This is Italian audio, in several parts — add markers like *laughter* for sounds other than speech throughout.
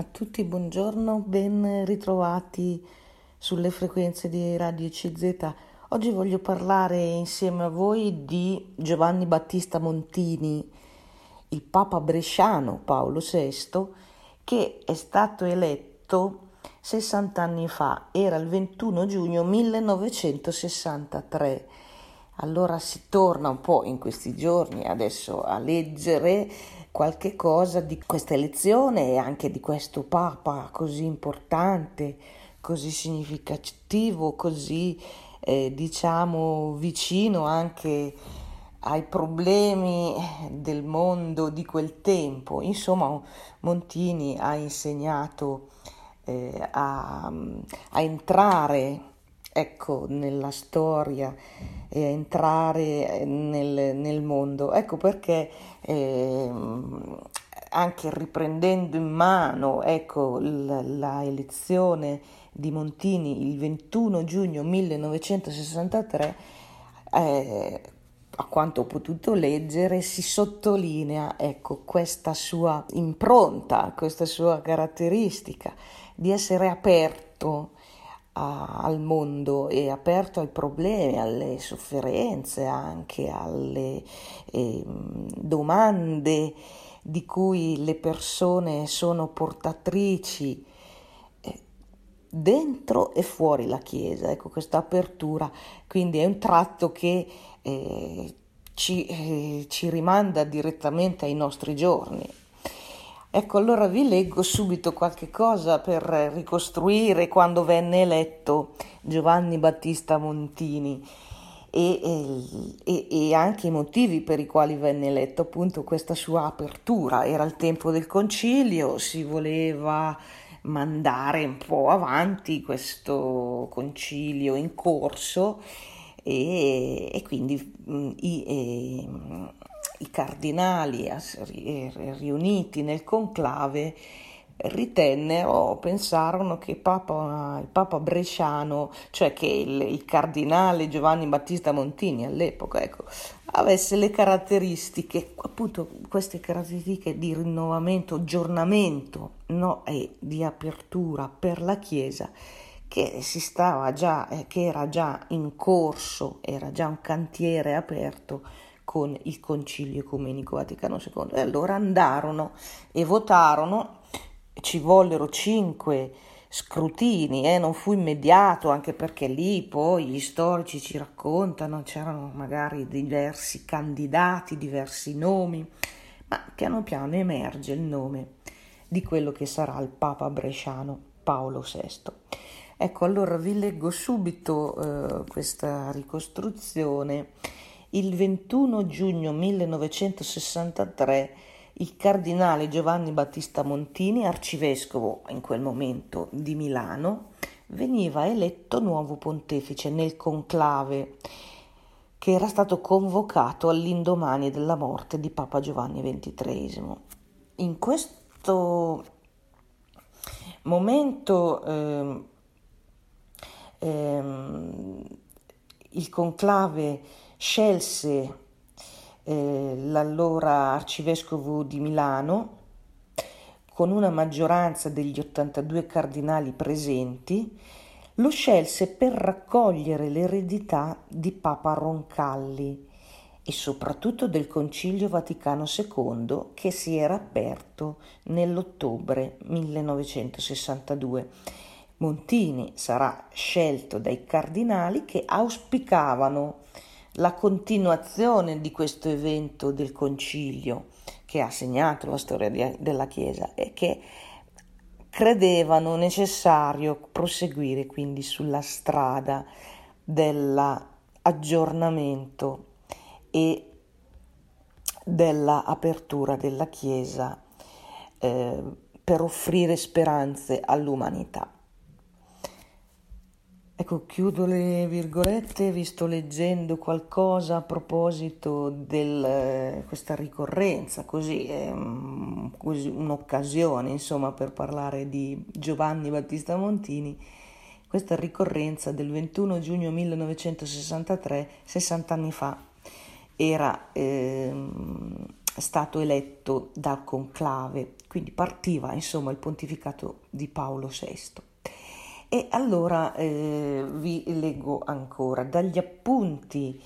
A tutti buongiorno, ben ritrovati sulle frequenze di Radio CZ. Oggi voglio parlare insieme a voi di Giovanni Battista Montini, il Papa bresciano Paolo VI, che è stato eletto 60 anni fa, era il 21 giugno 1963. Allora si torna un po' in questi giorni adesso a leggere qualche cosa di questa elezione e anche di questo Papa così importante, così significativo, così eh, diciamo vicino anche ai problemi del mondo di quel tempo. Insomma, Montini ha insegnato eh, a, a entrare ecco, nella storia e entrare nel, nel mondo. Ecco perché eh, anche riprendendo in mano ecco, la, la, elezione di Montini il 21 giugno 1963, eh, a quanto ho potuto leggere, si sottolinea ecco, questa sua impronta, questa sua caratteristica di essere aperto a, al mondo e aperto ai problemi, alle sofferenze, anche alle eh, domande di cui le persone sono portatrici eh, dentro e fuori la Chiesa, ecco questa apertura, quindi è un tratto che eh, ci, eh, ci rimanda direttamente ai nostri giorni. Ecco, allora vi leggo subito qualche cosa per ricostruire quando venne eletto Giovanni Battista Montini e, e, e, anche i motivi per i quali venne eletto, appunto questa sua apertura. Era il tempo del concilio, si voleva mandare un po' avanti questo concilio in corso e, e quindi i, i cardinali riuniti nel conclave ritennero, pensarono che Papa, il Papa Bresciano, cioè che il, il, cardinale Giovanni Battista Montini all'epoca, ecco, avesse le caratteristiche, appunto queste caratteristiche di rinnovamento, aggiornamento no, e di apertura per la Chiesa che si stava già, eh, che era già in corso, era già un cantiere aperto con il Concilio Ecumenico Vaticano II. E allora andarono e votarono, ci vollero cinque scrutini, eh, non fu immediato, anche perché lì poi gli storici ci raccontano, c'erano magari diversi candidati, diversi nomi, ma piano piano emerge il nome di quello che sarà il Papa bresciano Paolo VI. Ecco, allora vi leggo subito eh, questa ricostruzione il 21 giugno 1963 il cardinale Giovanni Battista Montini, arcivescovo in quel momento di Milano, veniva eletto nuovo pontefice nel conclave che era stato convocato all'indomani della morte di Papa Giovanni XXIII. In questo momento eh, eh, il conclave scelse eh, l'allora arcivescovo di Milano con una maggioranza degli 82 cardinali presenti, lo scelse per raccogliere l'eredità di Papa Roncalli e soprattutto del Concilio Vaticano II che si era aperto nell'ottobre 1962. Montini sarà scelto dai cardinali che auspicavano la continuazione di questo evento del concilio che ha segnato la storia della Chiesa e che credevano necessario proseguire quindi sulla strada dell'aggiornamento e dell'apertura della Chiesa eh, per offrire speranze all'umanità. Ecco, chiudo le virgolette, vi sto leggendo qualcosa a proposito di eh, questa ricorrenza, così, è così, un'occasione insomma per parlare di Giovanni Battista Montini, questa ricorrenza del 21 giugno 1963, 60 anni fa, era eh, stato eletto dal conclave, quindi partiva insomma il pontificato di Paolo VI. E allora eh, vi leggo ancora. Dagli appunti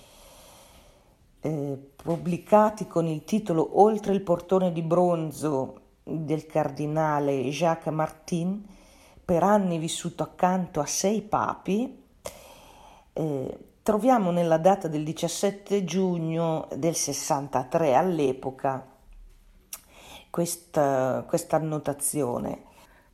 eh, pubblicati con il titolo Oltre il portone di bronzo del cardinale Jacques Martin, per anni vissuto accanto a sei papi, eh, troviamo nella data del 17 giugno del 63 all'epoca questa, questa annotazione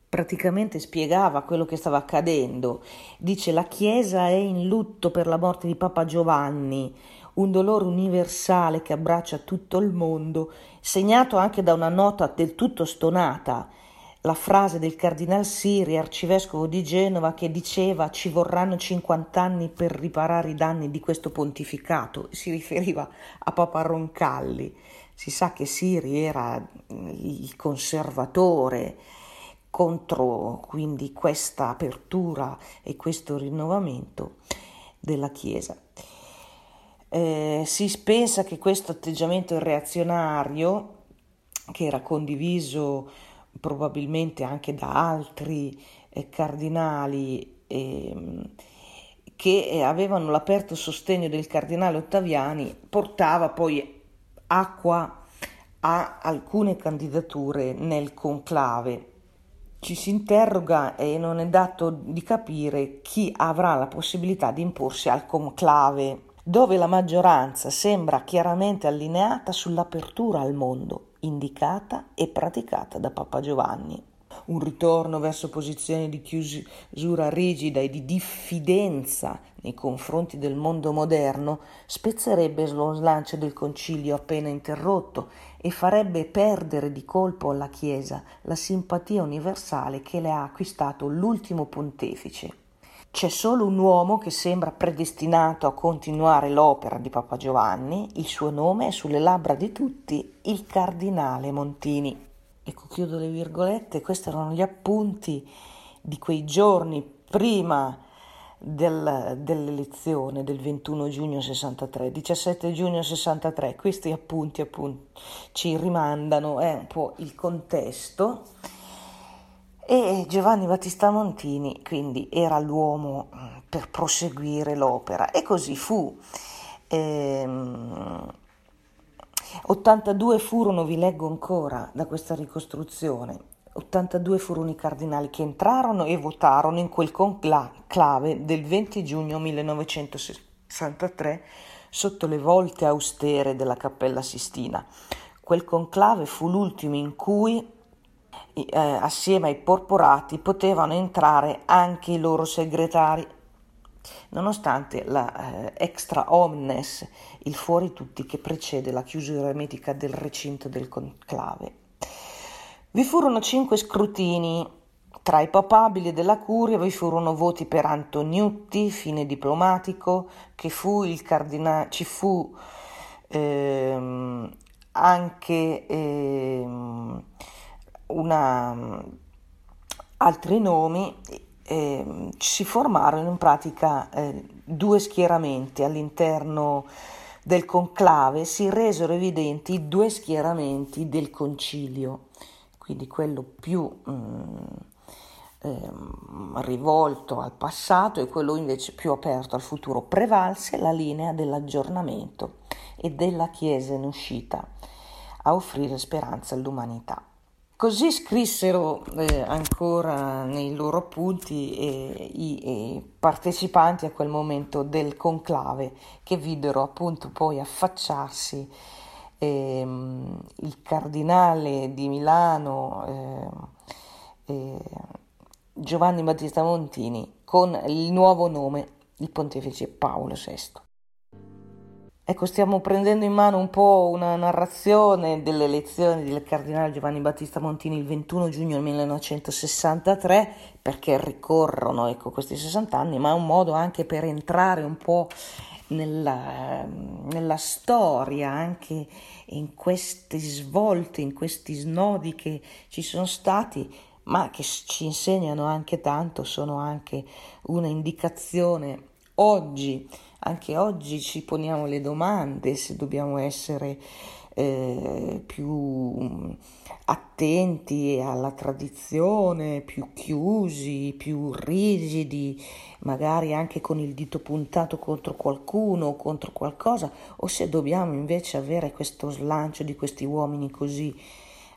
praticamente spiegava quello che stava accadendo. Dice la Chiesa è in lutto per la morte di Papa Giovanni, un dolore universale che abbraccia tutto il mondo, segnato anche da una nota del tutto stonata, la frase del cardinal Siri, arcivescovo di Genova, che diceva ci vorranno 50 anni per riparare i danni di questo pontificato, *laughs* si riferiva a Papa Roncalli. Si sa che Siri era il conservatore contro quindi questa apertura e questo rinnovamento della Chiesa. Eh, si pensa che questo atteggiamento reazionario, che era condiviso probabilmente anche da altri eh, cardinali eh, che avevano l'aperto sostegno del cardinale Ottaviani, portava poi acqua a alcune candidature nel conclave. Ci si interroga e non è dato di capire chi avrà la possibilità di imporsi al conclave dove la maggioranza sembra chiaramente allineata sull'apertura al mondo, indicata e praticata da Papa Giovanni. Un ritorno verso posizioni di chiusura rigida e di diffidenza nei confronti del mondo moderno spezzerebbe lo slancio del concilio appena interrotto e farebbe perdere di colpo alla Chiesa la simpatia universale che le ha acquistato l'ultimo pontefice. C'è solo un uomo che sembra predestinato a continuare l'opera di Papa Giovanni, il suo nome è sulle labbra di tutti, il cardinale Montini. Ecco, chiudo le virgolette, questi erano gli appunti di quei giorni prima del, dell'elezione del 21 giugno 63, 17 giugno 63. Questi appunti, appunti ci rimandano eh, un po' il contesto e Giovanni Battista Montini quindi era l'uomo mm, per proseguire l'opera e così fu. Ehm, 82 furono, vi leggo ancora da questa ricostruzione, 82 furono i cardinali che entrarono e votarono in quel conclave del 20 giugno 1963 sotto le volte austere della Cappella Sistina. Quel conclave fu l'ultimo in cui eh, assieme ai porporati potevano entrare anche i loro segretari, nonostante la eh, extra omnes, il fuori tutti che precede la chiusura ermetica del recinto del conclave. Vi furono cinque scrutini. Tra i papabili della curia vi furono voti per Antoniutti, fine diplomatico, che fu il cardinale, ci fu ehm, anche ehm, una, altri nomi eh, si formarono in pratica eh, due schieramenti all'interno del conclave, si resero evidenti due schieramenti del concilio, quindi quello più mm, eh, rivolto al passato e quello invece più aperto al futuro. Prevalse la linea dell'aggiornamento e della Chiesa in uscita a offrire speranza all'umanità. Così scrissero eh, ancora nei loro appunti eh, i, i, partecipanti a quel momento del conclave che videro appunto poi affacciarsi eh, il cardinale di Milano eh, Giovanni Battista Montini con il nuovo nome il pontefice Paolo VI. Ecco, stiamo prendendo in mano un po' una narrazione delle elezioni del cardinale Giovanni Battista Montini il 21 giugno 1963, perché ricorrono ecco, questi 60 anni, ma è un modo anche per entrare un po' nella, nella storia, anche in questi svolti, in questi snodi che ci sono stati, ma che ci insegnano anche tanto, sono anche una indicazione. Oggi anche oggi ci poniamo le domande se dobbiamo essere eh, più attenti alla tradizione, più chiusi, più rigidi, magari anche con il dito puntato contro qualcuno o contro qualcosa, o se dobbiamo invece avere questo slancio di questi uomini così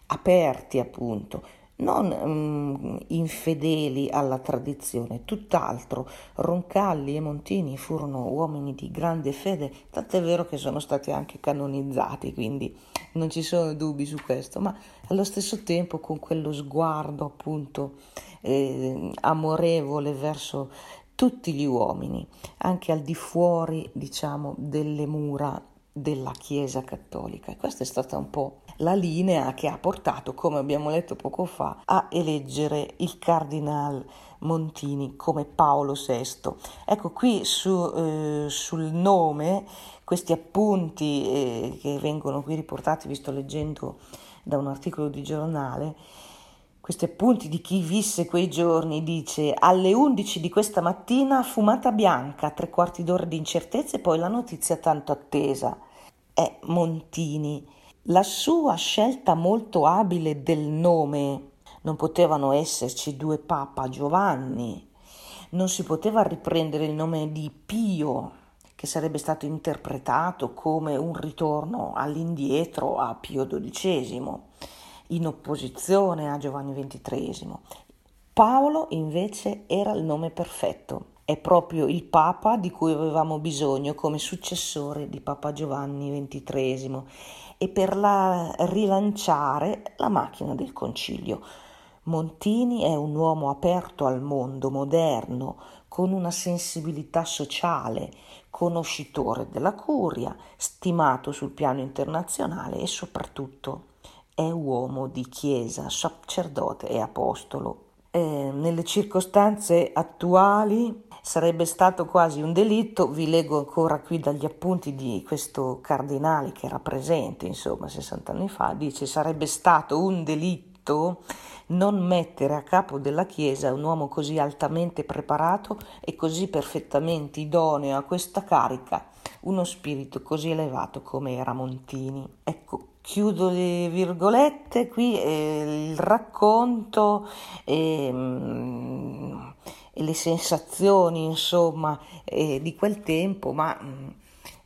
aperti appunto non mm, infedeli alla tradizione, tutt'altro. Roncalli e Montini furono uomini di grande fede, tant'è vero che sono stati anche canonizzati, quindi non ci sono dubbi su questo, ma allo stesso tempo con quello sguardo appunto eh, amorevole verso tutti gli uomini, anche al di fuori, diciamo, delle mura della Chiesa cattolica. E questa è stata un po' la linea che ha portato, come abbiamo letto poco fa, a eleggere il cardinal Montini come Paolo VI. Ecco qui su, eh, sul nome, questi appunti eh, che vengono qui riportati, vi sto leggendo da un articolo di giornale, questi appunti di chi visse quei giorni dice alle 11 di questa mattina fumata bianca, tre quarti d'ora di incertezza e poi la notizia tanto attesa. È Montini la sua scelta molto abile del nome, non potevano esserci due Papa Giovanni, non si poteva riprendere il nome di Pio, che sarebbe stato interpretato come un ritorno all'indietro a Pio XII, in opposizione a Giovanni XXIII. Paolo invece era il nome perfetto, è proprio il Papa di cui avevamo bisogno come successore di Papa Giovanni XXIII e per la rilanciare la macchina del concilio. Montini è un uomo aperto al mondo moderno, con una sensibilità sociale, conoscitore della curia, stimato sul piano internazionale e soprattutto è uomo di chiesa, sacerdote e apostolo. Eh, nelle circostanze attuali sarebbe stato quasi un delitto, vi leggo ancora qui dagli appunti di questo cardinale che era presente, insomma, 60 anni fa, dice sarebbe stato un delitto non mettere a capo della Chiesa un uomo così altamente preparato e così perfettamente idoneo a questa carica, uno spirito così elevato come era Montini. Ecco, chiudo le virgolette qui eh, il racconto eh, e le sensazioni, insomma, eh, di quel tempo, ma mm,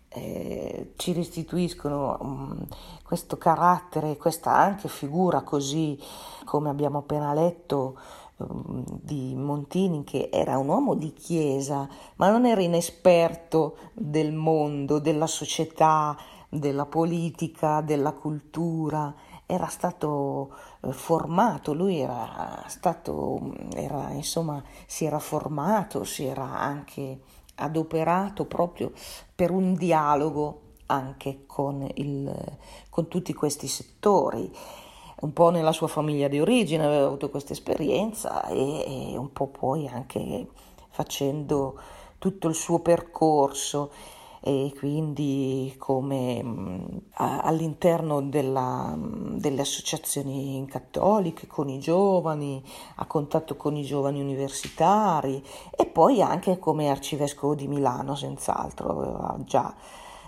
eh, ci restituiscono um, questo carattere, questa anche figura così, come abbiamo appena letto, um, di Montini, che era un uomo di chiesa, ma non era inesperto del mondo, della società, della politica, della cultura, era stato formato, lui era stato, era, insomma, si era formato, si era anche adoperato proprio per un dialogo anche con, il, con tutti questi settori. Un po' nella sua famiglia di origine aveva avuto questa esperienza e, e un po' poi anche facendo tutto il suo percorso e quindi come mm, all'interno della, mm, delle associazioni cattoliche con i giovani, a contatto con i giovani universitari e poi anche come arcivescovo di Milano, senz'altro, aveva già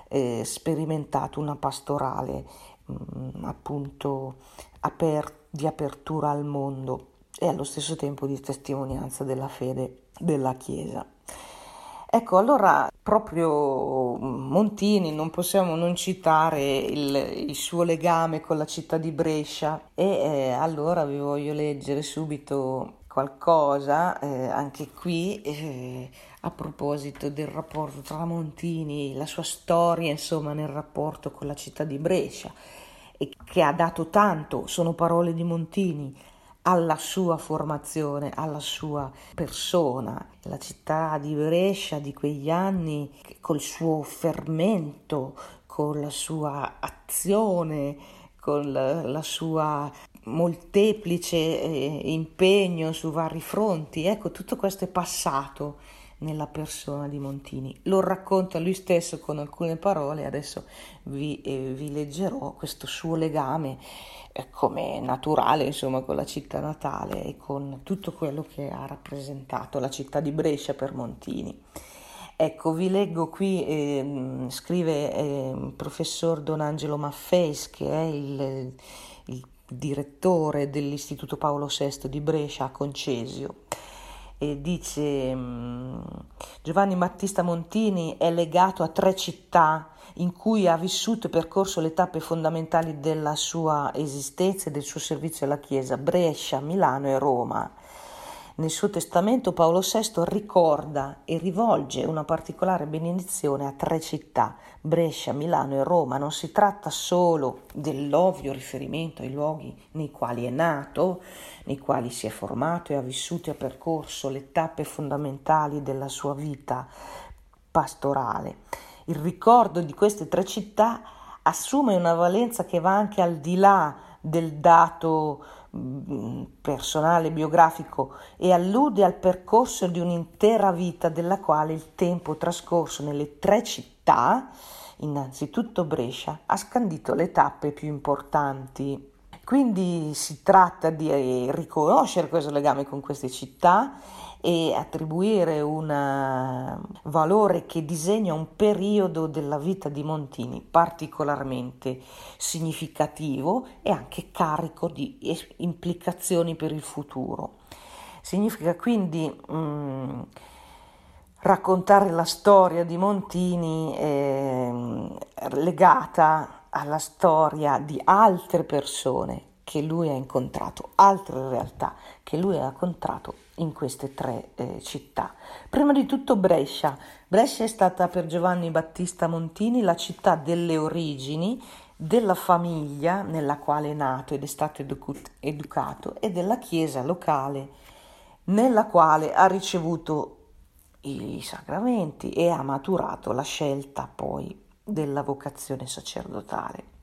eh, sperimentato una pastorale mh, mm, appunto aper- di apertura al mondo e allo stesso tempo di testimonianza della fede della Chiesa. Ecco, allora proprio Montini non possiamo non citare il, il suo legame con la città di Brescia. E eh, allora vi voglio leggere subito qualcosa, eh, anche qui eh, a proposito del rapporto tra Montini, la sua storia insomma nel rapporto con la città di Brescia e che ha dato tanto, sono parole di Montini, alla sua formazione, alla sua persona. La città di Brescia di quegli anni, col suo fermento, con la sua azione, con la, la sua molteplice eh, impegno su vari fronti. Ecco, tutto questo è passato nella persona di Montini. Lo racconta lui stesso con alcune parole, adesso vi, eh, vi leggerò questo suo legame eh, come naturale, insomma, con la città natale e con tutto quello che ha rappresentato la città di Brescia per Montini. Ecco, vi leggo qui, eh, scrive il professor Don Angelo Maffeis, che è il, il direttore dell'Istituto Paolo VI di Brescia a Concesio. E dice mm, Giovanni Battista Montini è legato a tre città in cui ha vissuto e percorso le tappe fondamentali della sua esistenza e del suo servizio alla Chiesa, Brescia, Milano e Roma. Nel suo testamento Paolo VI ricorda e rivolge una particolare benedizione a tre città, Brescia, Milano e Roma. Non si tratta solo dell'ovvio riferimento ai luoghi nei quali è nato, nei quali si è formato e ha vissuto e ha percorso le tappe fondamentali della sua vita pastorale. Il ricordo di queste tre città assume una valenza che va anche al di là del dato personale, biografico e allude al percorso di un'intera vita della quale il tempo trascorso nelle tre città, innanzitutto Brescia, ha scandito le tappe più importanti. Quindi si tratta di riconoscere questo legame con queste città e attribuire un eh, valore che disegna un periodo della vita di Montini particolarmente significativo e anche carico di implicazioni per il futuro. Significa quindi mh, mm, raccontare la storia di Montini eh, legata alla storia di altre persone che lui ha incontrato, altre realtà che lui ha incontrato in queste tre eh, città. Prima di tutto Brescia. Brescia è stata per Giovanni Battista Montini la città delle origini, della famiglia nella quale è nato ed è stato educato e della chiesa locale nella quale ha ricevuto i sacramenti e ha maturato la scelta poi della vocazione sacerdotale.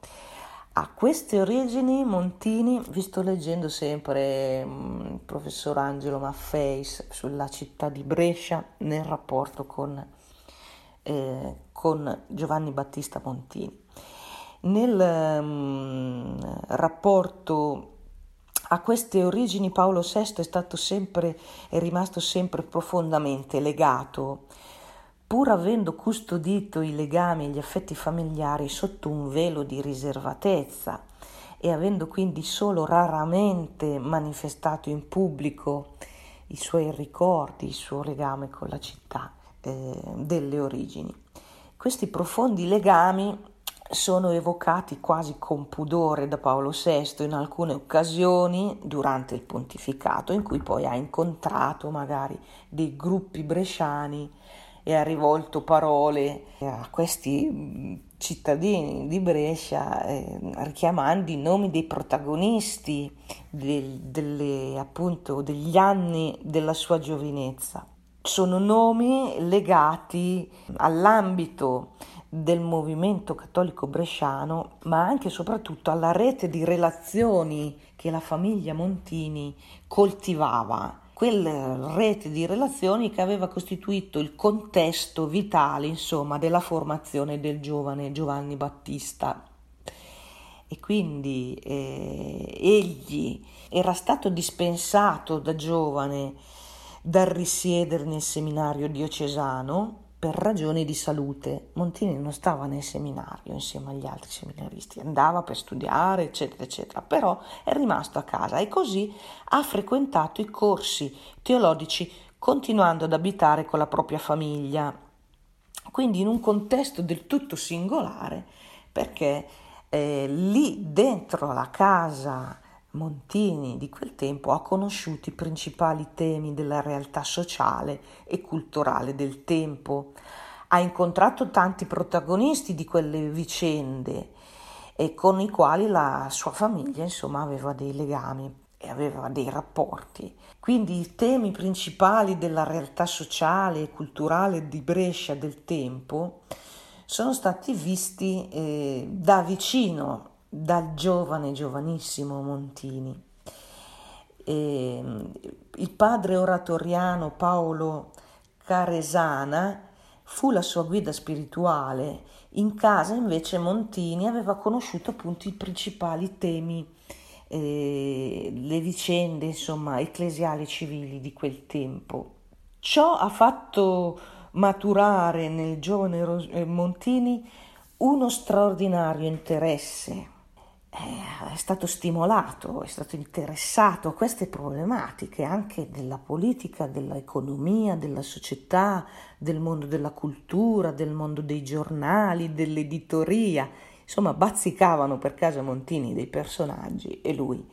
A queste origini Montini, vi sto leggendo sempre mm, il professor Angelo Maffeis sulla città di Brescia nel rapporto con, eh, con Giovanni Battista Montini. Nel um, rapporto a queste origini Paolo VI è stato sempre, è rimasto sempre profondamente legato pur avendo custodito i legami e gli affetti familiari sotto un velo di riservatezza e avendo quindi solo raramente manifestato in pubblico i suoi ricordi, il suo legame con la città eh, delle origini. Questi profondi legami sono evocati quasi con pudore da Paolo VI in alcune occasioni durante il pontificato in cui poi ha incontrato magari dei gruppi bresciani e ha rivolto parole a questi mm, cittadini di Brescia eh, richiamando i nomi dei protagonisti del, delle, appunto, degli anni della sua giovinezza. Sono nomi legati all'ambito del movimento cattolico bresciano, ma anche e soprattutto alla rete di relazioni che la famiglia Montini coltivava quella rete di relazioni che aveva costituito il contesto vitale, insomma, della formazione del giovane Giovanni Battista. E quindi eh, egli era stato dispensato da giovane dal risiedere nel seminario diocesano per ragioni di salute. Montini non stava nel seminario insieme agli altri seminaristi, andava per studiare, eccetera, eccetera, però è rimasto a casa e così ha frequentato i corsi teologici continuando ad abitare con la propria famiglia. Quindi in un contesto del tutto singolare, perché eh, lì dentro la casa Montini di quel tempo ha conosciuto i principali temi della realtà sociale e culturale del tempo, ha incontrato tanti protagonisti di quelle vicende e con i quali la sua famiglia insomma aveva dei legami e aveva dei rapporti. Quindi i temi principali della realtà sociale e culturale di Brescia del tempo sono stati visti eh, da vicino dal giovane, giovanissimo Montini. E, il padre oratoriano Paolo Caresana fu la sua guida spirituale. In casa invece Montini aveva conosciuto appunto i principali temi, eh, le vicende insomma ecclesiali civili di quel tempo. Ciò ha fatto maturare nel giovane eh, Montini uno straordinario interesse. Eh, è stato stimolato, è stato interessato a queste problematiche anche della politica, dell'economia, della società, del mondo della cultura, del mondo dei giornali, dell'editoria. Insomma, bazzicavano per casa Montini dei personaggi e lui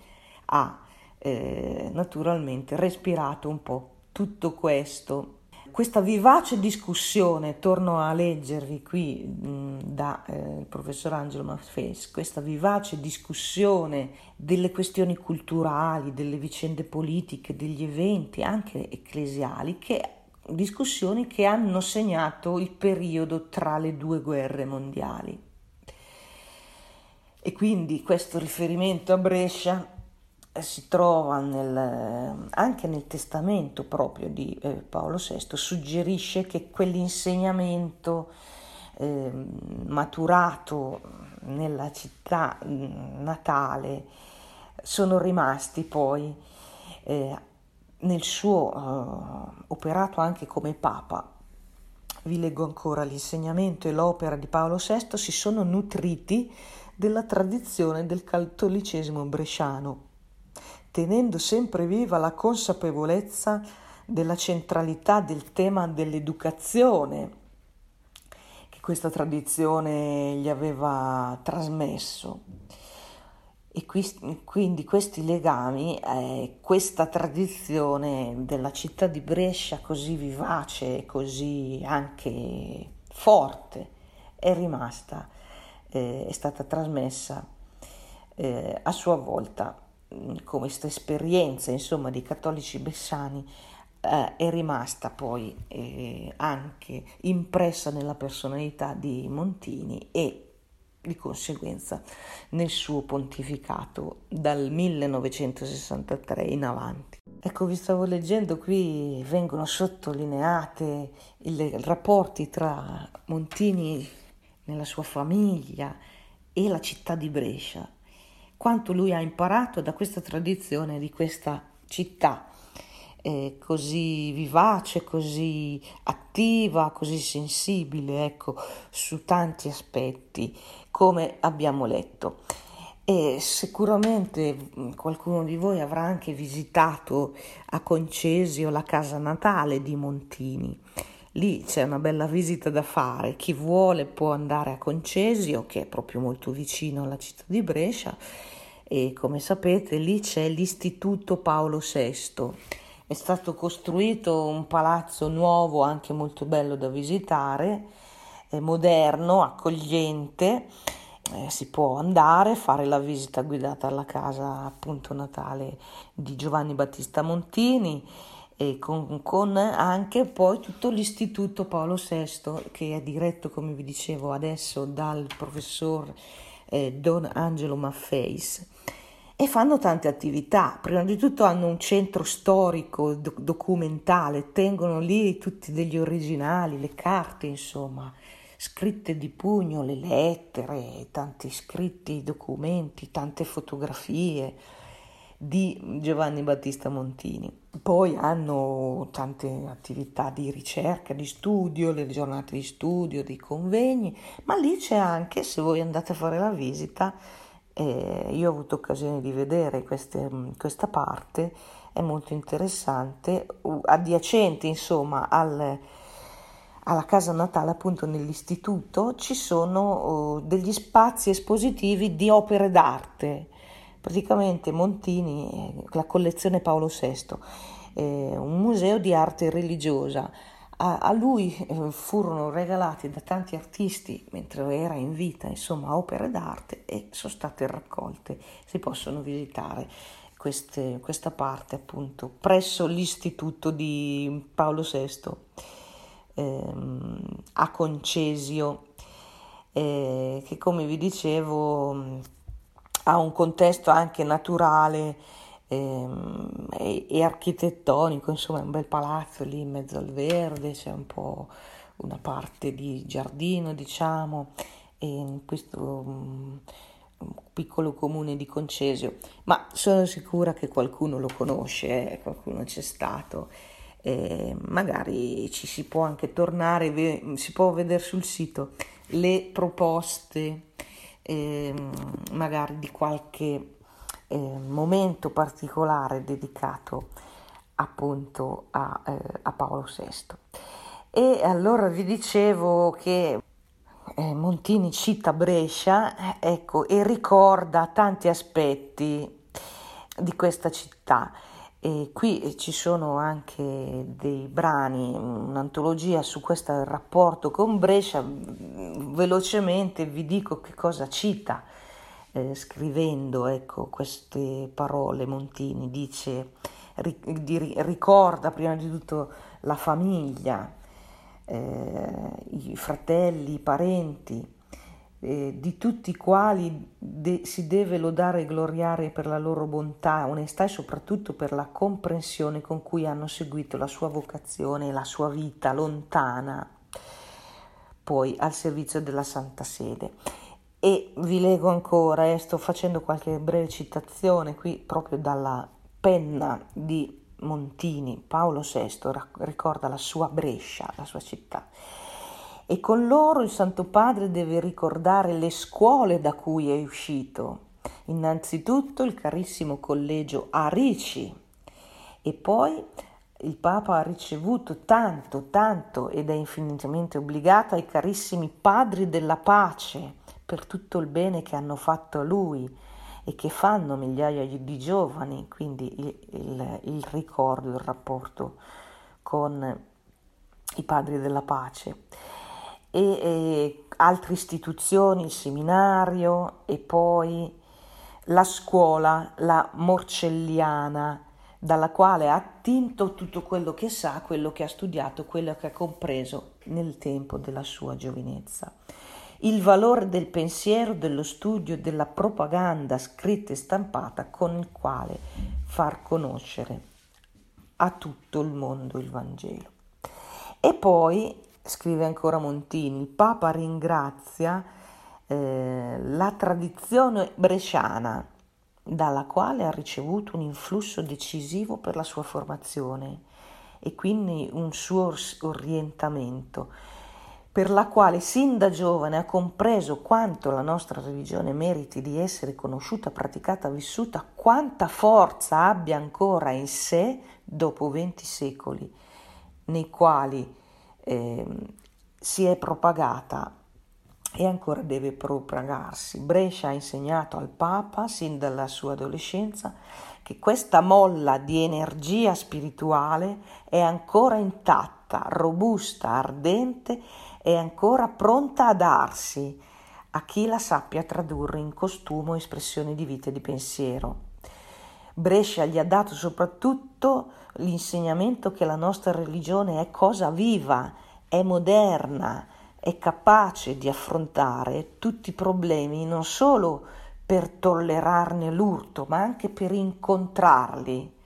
ha eh, naturalmente respirato un po' tutto questo questa vivace discussione, torno a leggervi qui mh, da eh, professor Angelo Maffes, questa vivace discussione delle questioni culturali, delle vicende politiche, degli eventi anche ecclesiali, che, discussioni che hanno segnato il periodo tra le due guerre mondiali. E quindi questo riferimento a Brescia si trova nel, anche nel testamento proprio di eh, Paolo VI, suggerisce che quell'insegnamento eh, maturato nella città mm, natale sono rimasti poi eh, nel suo eh, operato anche come Papa. Vi leggo ancora l'insegnamento e l'opera di Paolo VI si sono nutriti della tradizione del cattolicesimo bresciano tenendo sempre viva la consapevolezza della centralità del tema dell'educazione che questa tradizione gli aveva trasmesso. E qui, quindi questi legami, eh, questa tradizione della città di Brescia così vivace e così anche forte è rimasta, eh, è stata trasmessa eh, a sua volta come questa esperienza insomma di cattolici bessani eh, è rimasta poi eh, anche impressa nella personalità di Montini e di conseguenza nel suo pontificato dal 1963 in avanti. Ecco, vi stavo leggendo qui, vengono sottolineate i rapporti tra Montini nella sua famiglia e la città di Brescia quanto lui ha imparato da questa tradizione di questa città eh, così vivace, così attiva, così sensibile, ecco, su tanti aspetti, come abbiamo letto. E sicuramente mm, qualcuno di voi avrà anche visitato a Concesio la casa natale di Montini. Lì c'è una bella visita da fare, chi vuole può andare a Concesio, che è proprio molto vicino alla città di Brescia, e come sapete lì c'è l'Istituto Paolo VI. È stato costruito un palazzo nuovo, anche molto bello da visitare, moderno, accogliente. Eh, si può andare, fare la visita guidata alla casa appunto natale di Giovanni Battista Montini e con, con, anche poi tutto l'istituto Paolo VI che è diretto come vi dicevo adesso dal professor eh, Don Angelo Maffeis. E fanno tante attività. Prima di tutto hanno un centro storico do- documentale, tengono lì tutti degli originali, le carte, insomma, scritte di pugno, le lettere, tanti scritti, documenti, tante fotografie di Giovanni Battista Montini. Poi hanno tante attività di ricerca, di studio, le giornate di studio, di convegni, ma lì c'è anche, se voi andate a fare la visita, eh, io ho avuto occasione di vedere queste, questa parte, è molto interessante, adiacente insomma al, alla casa natale appunto nell'istituto ci sono uh, degli spazi espositivi di opere d'arte praticamente Montini, la collezione Paolo VI, eh, un museo di arte religiosa. A, a lui eh, furono regalati da tanti artisti, mentre era in vita, insomma, opere d'arte e sono state raccolte. Si possono visitare queste, questa parte appunto presso l'istituto di Paolo VI ehm, a Concesio, eh, che come vi dicevo ha un contesto anche naturale ehm, e, e, architettonico, insomma è un bel palazzo lì in mezzo al verde, c'è un po' una parte di giardino diciamo, in questo um, piccolo comune di Concesio, ma sono sicura che qualcuno lo conosce, eh, qualcuno c'è stato eh, magari ci si può anche tornare, si può vedere sul sito le proposte eh, magari di qualche eh, momento particolare dedicato appunto a, eh, a, Paolo VI. E allora vi dicevo che eh, Montini cita Brescia ecco, e ricorda tanti aspetti di questa città. E qui ci sono anche dei brani, un'antologia su questo rapporto con Brescia. Velocemente vi dico che cosa cita eh, scrivendo ecco, queste parole. Montini dice, ri, di, ricorda prima di tutto la famiglia, eh, i fratelli, i parenti eh, di tutti i quali de- si deve lodare e gloriare per la loro bontà, onestà e soprattutto per la comprensione con cui hanno seguito la sua vocazione la sua vita lontana, poi al servizio della Santa Sede. E vi leggo ancora, eh, sto facendo qualche breve citazione qui proprio dalla penna di Montini, Paolo VI ricorda la sua Brescia, la sua città e con loro il Santo Padre deve ricordare le scuole da cui è uscito. Innanzitutto il carissimo collegio Arici e poi il Papa ha ricevuto tanto, tanto ed è infinitamente obbligato ai carissimi padri della pace per tutto il bene che hanno fatto a lui e che fanno migliaia di giovani, quindi il, il, il ricordo, il rapporto con i padri della pace e, e altre istituzioni, il seminario e poi la scuola, la morcelliana, dalla quale ha attinto tutto quello che sa, quello che ha studiato, quello che ha compreso nel tempo della sua giovinezza. Il valore del pensiero, dello studio, della propaganda scritta e stampata con il quale far conoscere a tutto il mondo il Vangelo. E poi scrive ancora Montini, il Papa ringrazia eh, la tradizione bresciana dalla quale ha ricevuto un influsso decisivo per la sua formazione e quindi un suo orientamento, per la quale sin da giovane ha compreso quanto la nostra religione meriti di essere conosciuta, praticata, vissuta, quanta forza abbia ancora in sé dopo venti secoli, nei quali eh, si è propagata e ancora deve propagarsi. Brescia ha insegnato al Papa, sin dalla sua adolescenza, che questa molla di energia spirituale è ancora intatta, robusta, ardente e ancora pronta a darsi a chi la sappia tradurre in costume o espressioni di vita e di pensiero. Brescia gli ha dato soprattutto l'insegnamento che la nostra religione è cosa viva, è moderna, è capace di affrontare tutti i problemi non solo per tollerarne l'urto, ma anche per incontrarli.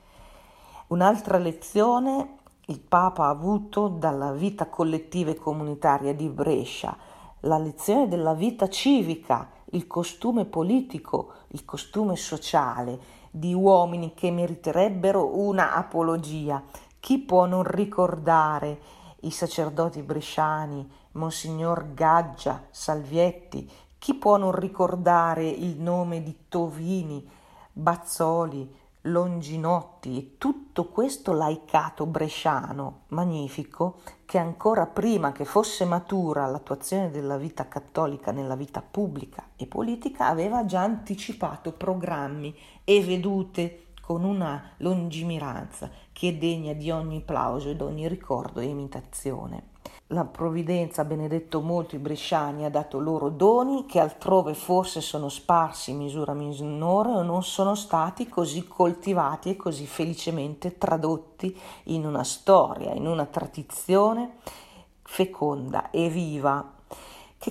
Un'altra lezione il Papa ha avuto dalla vita collettiva e comunitaria di Brescia, la lezione della vita civica, il costume politico, il costume sociale, di uomini che meriterebbero una apologia. Chi può non ricordare i sacerdoti bresciani, Monsignor Gaggia, Salvietti? Chi può non ricordare il nome di Tovini, Bazzoli, Longinotti e tutto questo laicato bresciano magnifico che ancora prima che fosse matura l'attuazione della vita cattolica nella vita pubblica e politica aveva già anticipato programmi e vedute con una lungimiranza che è degna di ogni plauso e di ogni ricordo e imitazione. La provvidenza ha benedetto molto i bresciani, ha dato loro doni che altrove forse sono sparsi in misura minore o non sono stati così coltivati e così felicemente tradotti in una storia, in una tradizione feconda e viva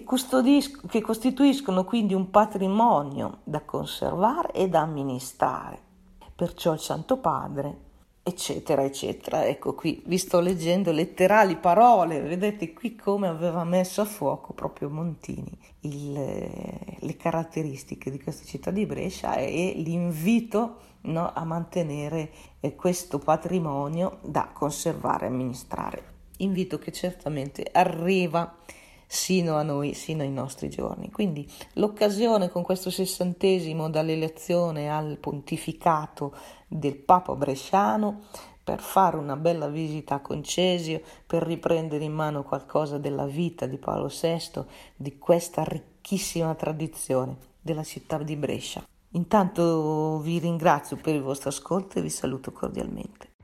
che, che costituiscono quindi un patrimonio da conservare e da amministrare. Perciò il Santo Padre eccetera, eccetera. Ecco qui, vi sto leggendo letterali parole, vedete qui come aveva messo a fuoco proprio Montini il, le caratteristiche di questa città di Brescia e l'invito no, a mantenere eh, questo patrimonio da conservare e amministrare. Invito che certamente arriva sino a noi, sino ai nostri giorni. Quindi l'occasione con questo sessantesimo dall'elezione al pontificato del Papa Bresciano per fare una bella visita a Concesio, per riprendere in mano qualcosa della vita di Paolo VI, di questa ricchissima tradizione della città di Brescia. Intanto vi ringrazio per il vostro ascolto e vi saluto cordialmente.